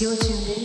Thank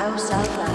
house out loud.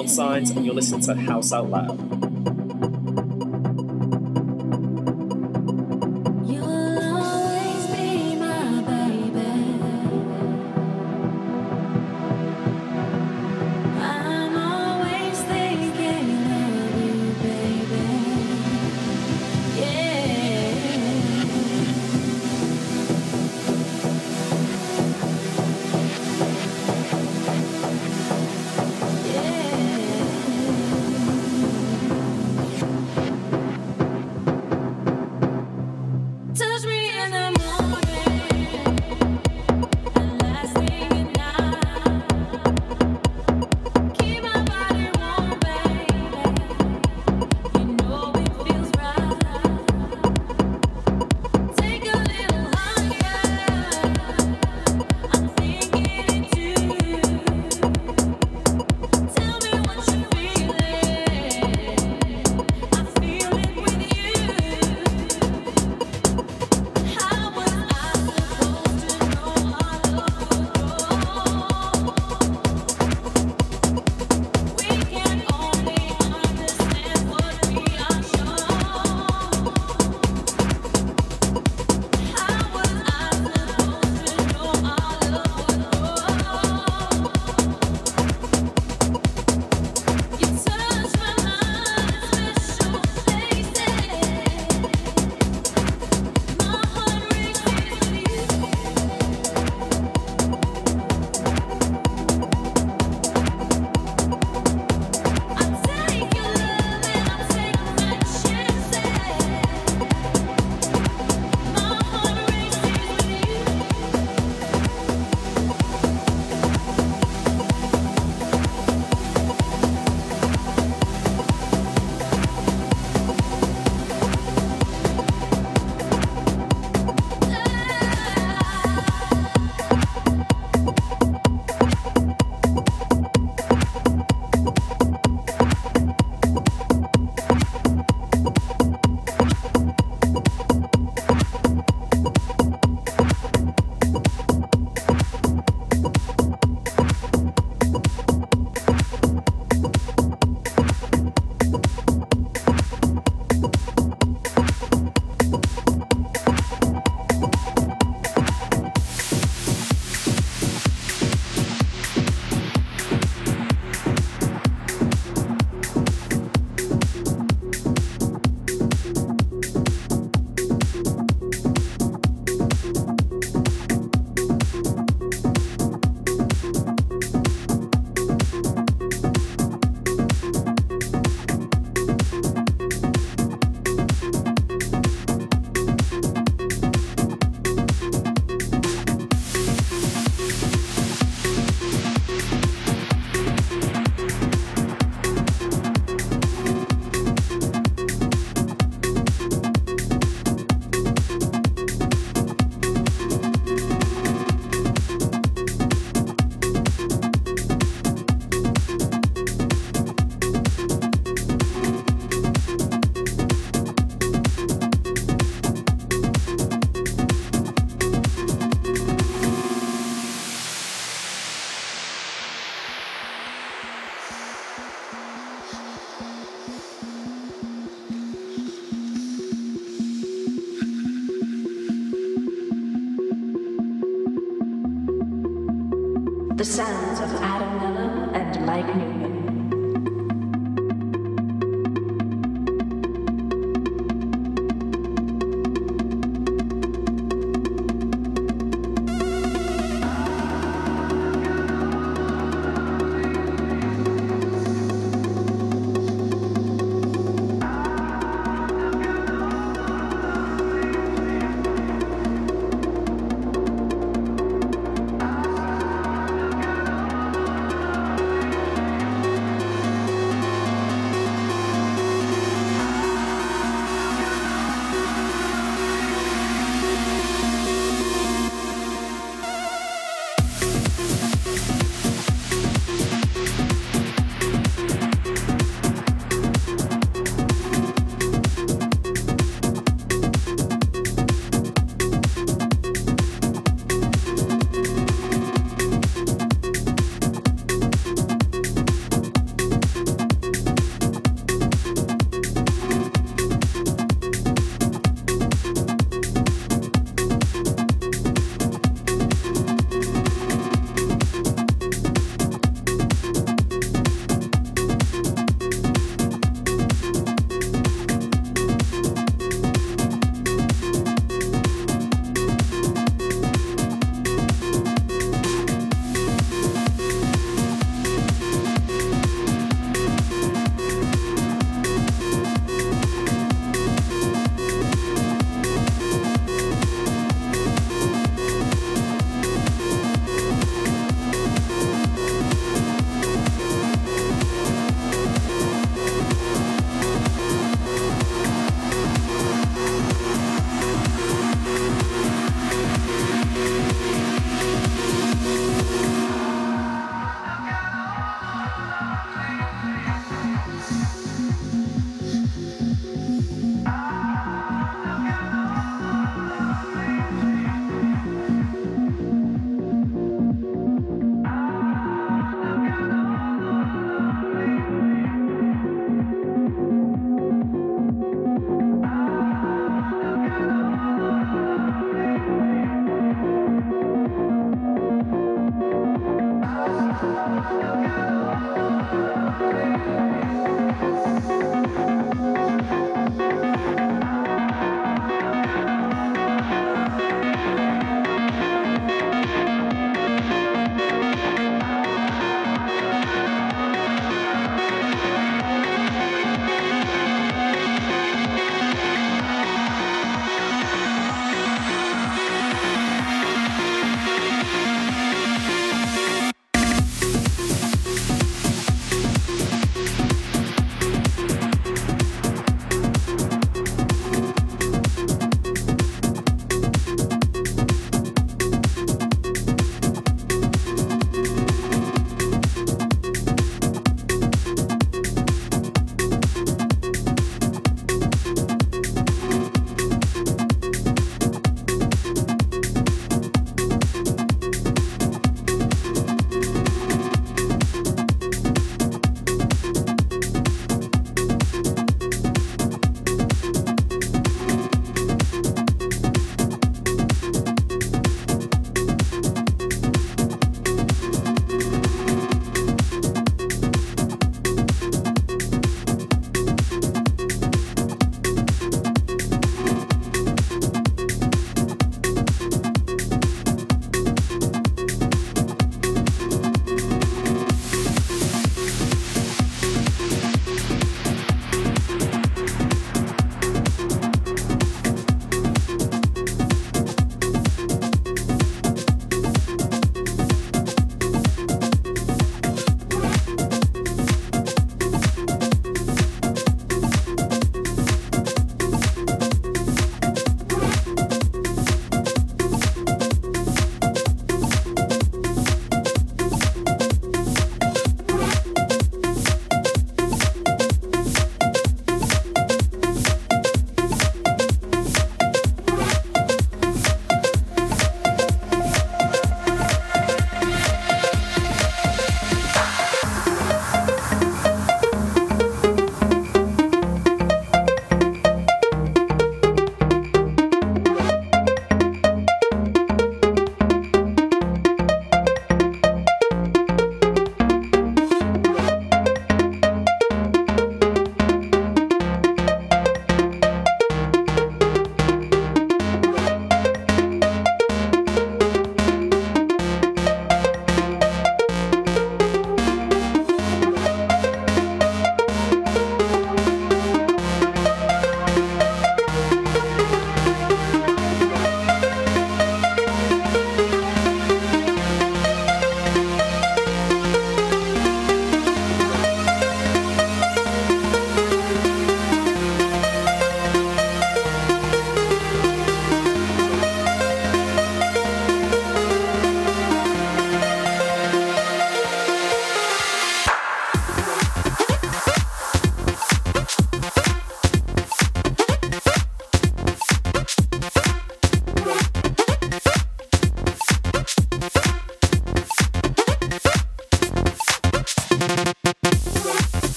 This Signs, and you're listening to House Out Loud.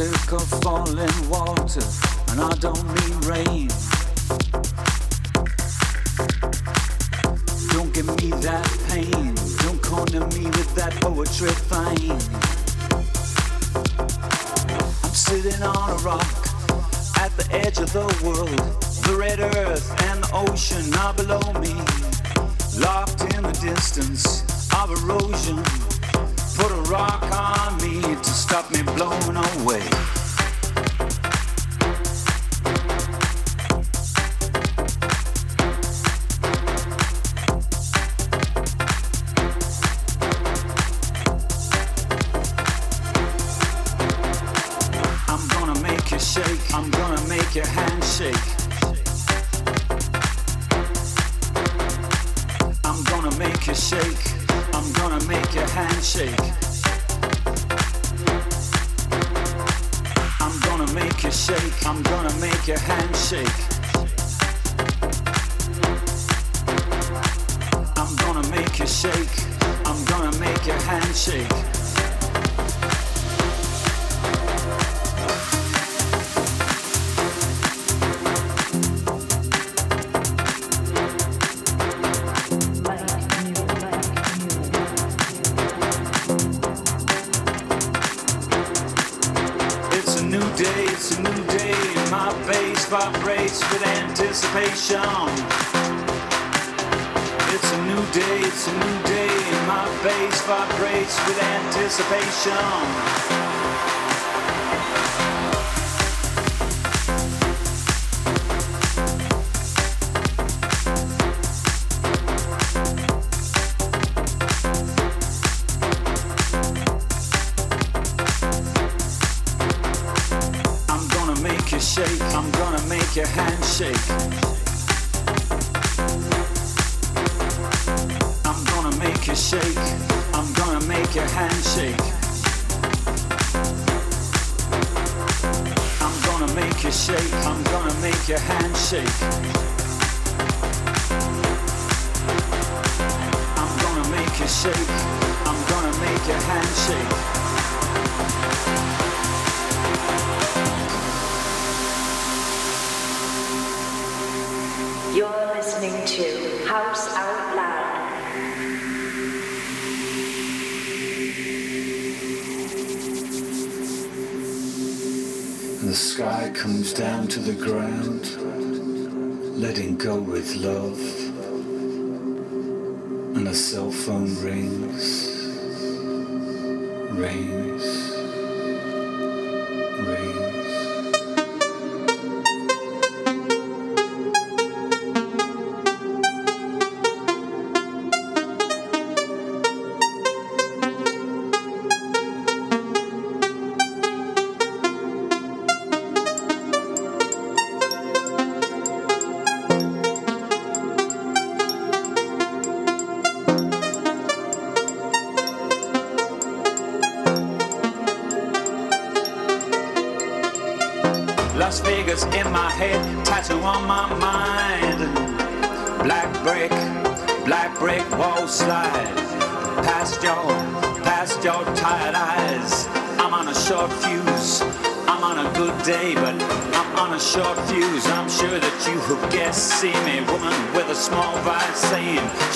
sick of falling water, and I don't mean rain. Don't give me that pain. Don't corner me with that poetry fine. I'm sitting on a rock at the edge of the world. The red earth and the ocean are below me, locked in the distance of erosion rock on me to stop me blowing away. comes down to the ground, letting go with love. And a cell phone rings, rings.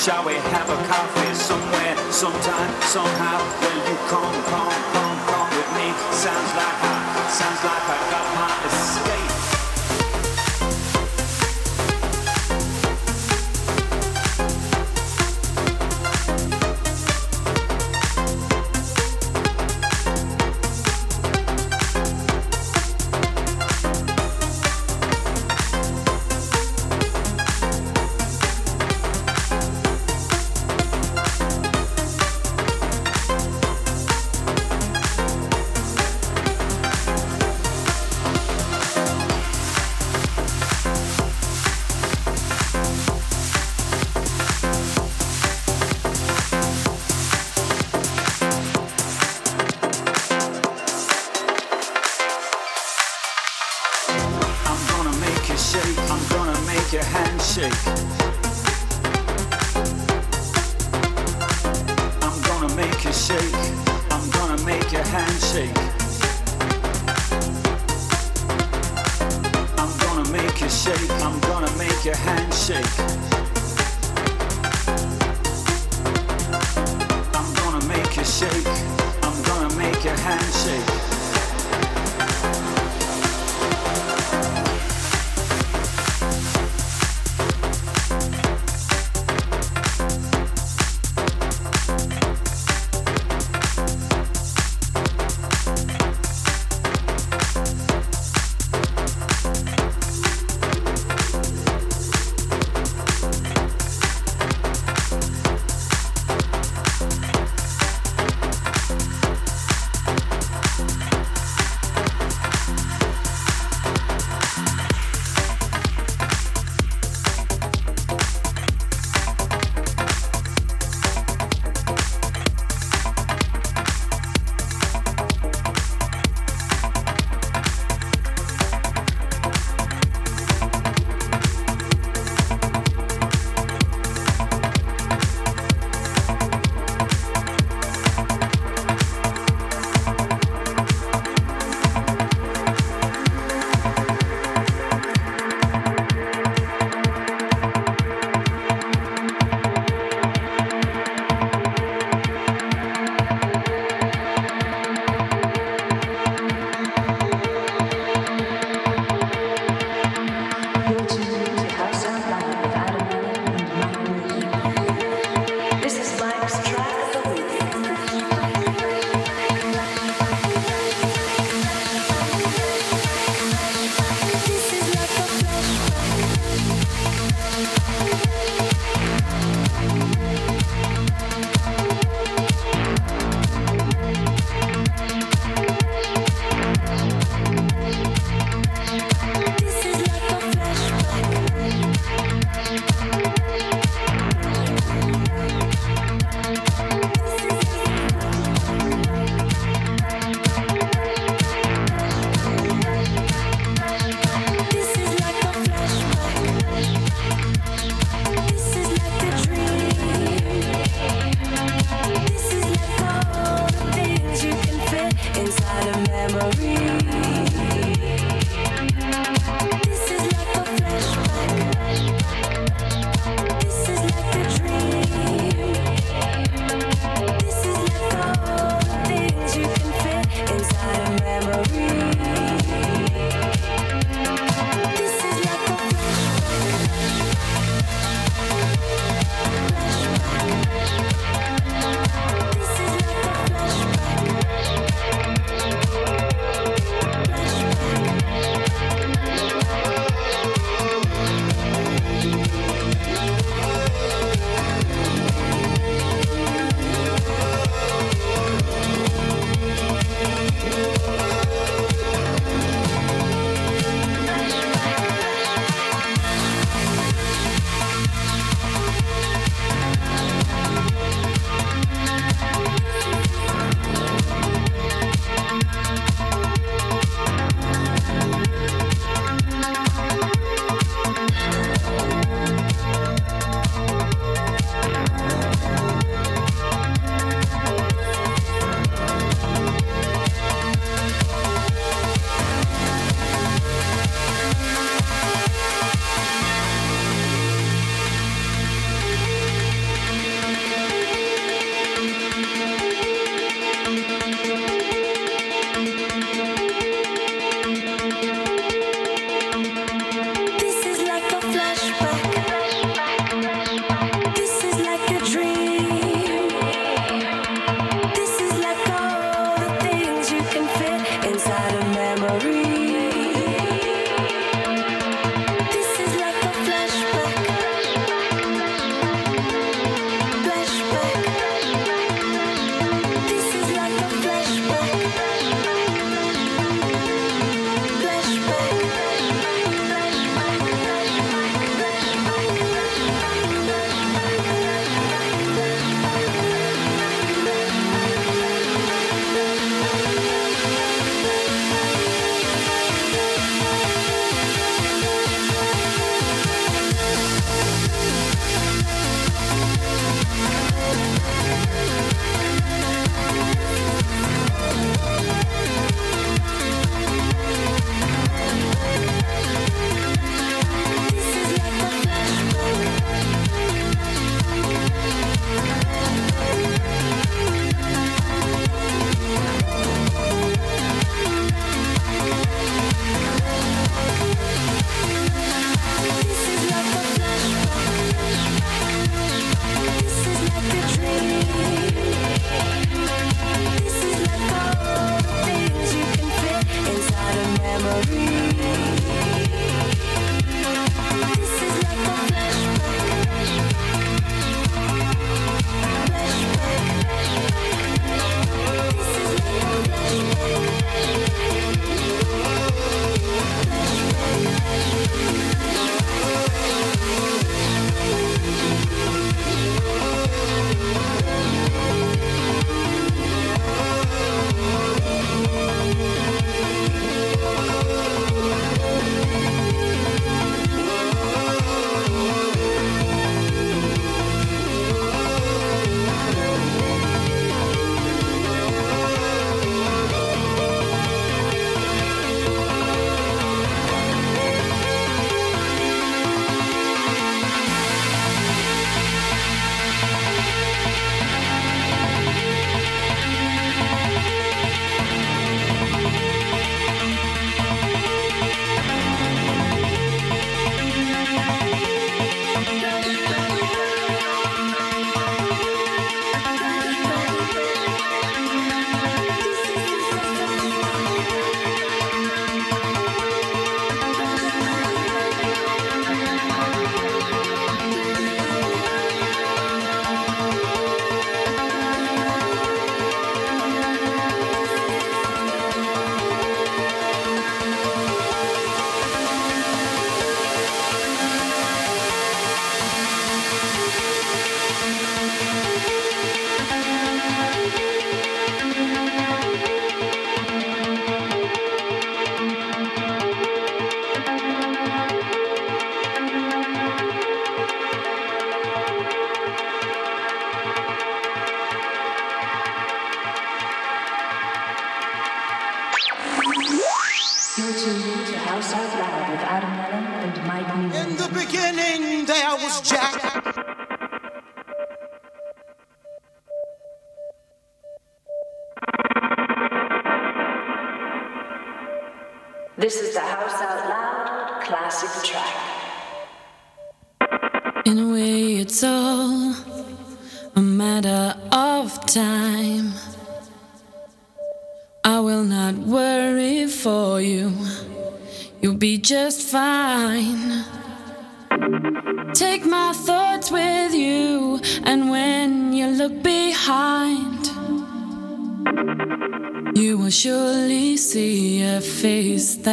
shall we have? Your hand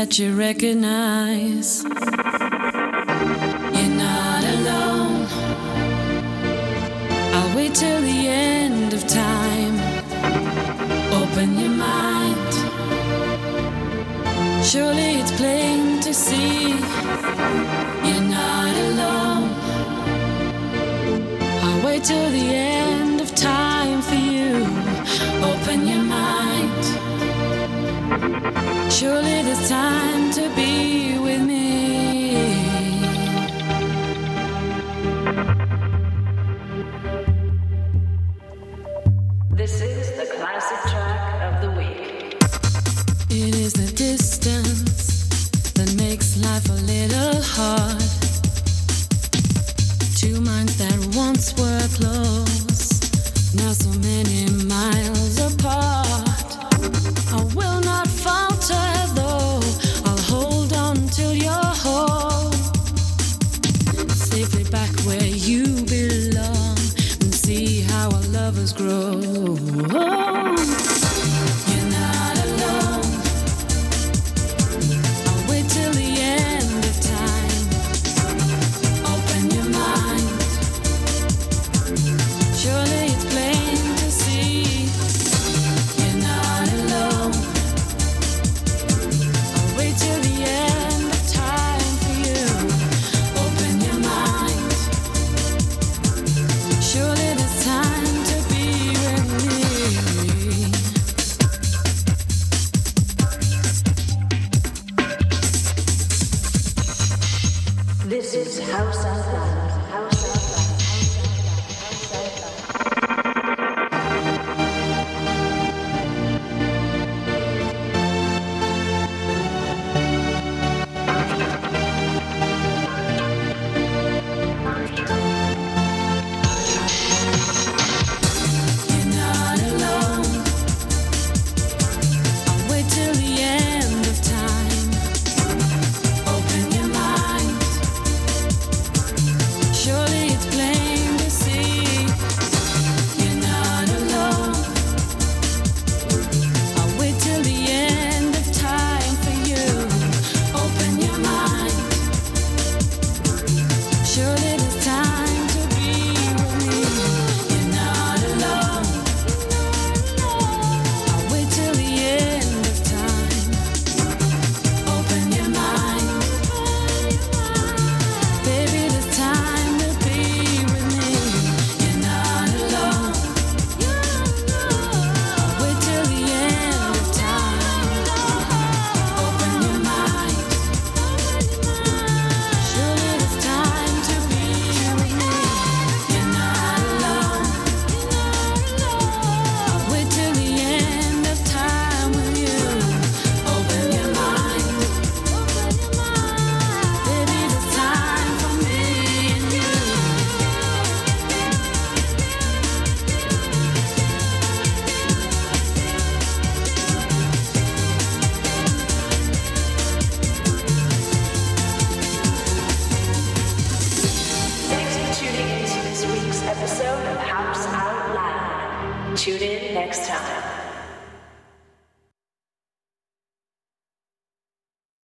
that you recognize.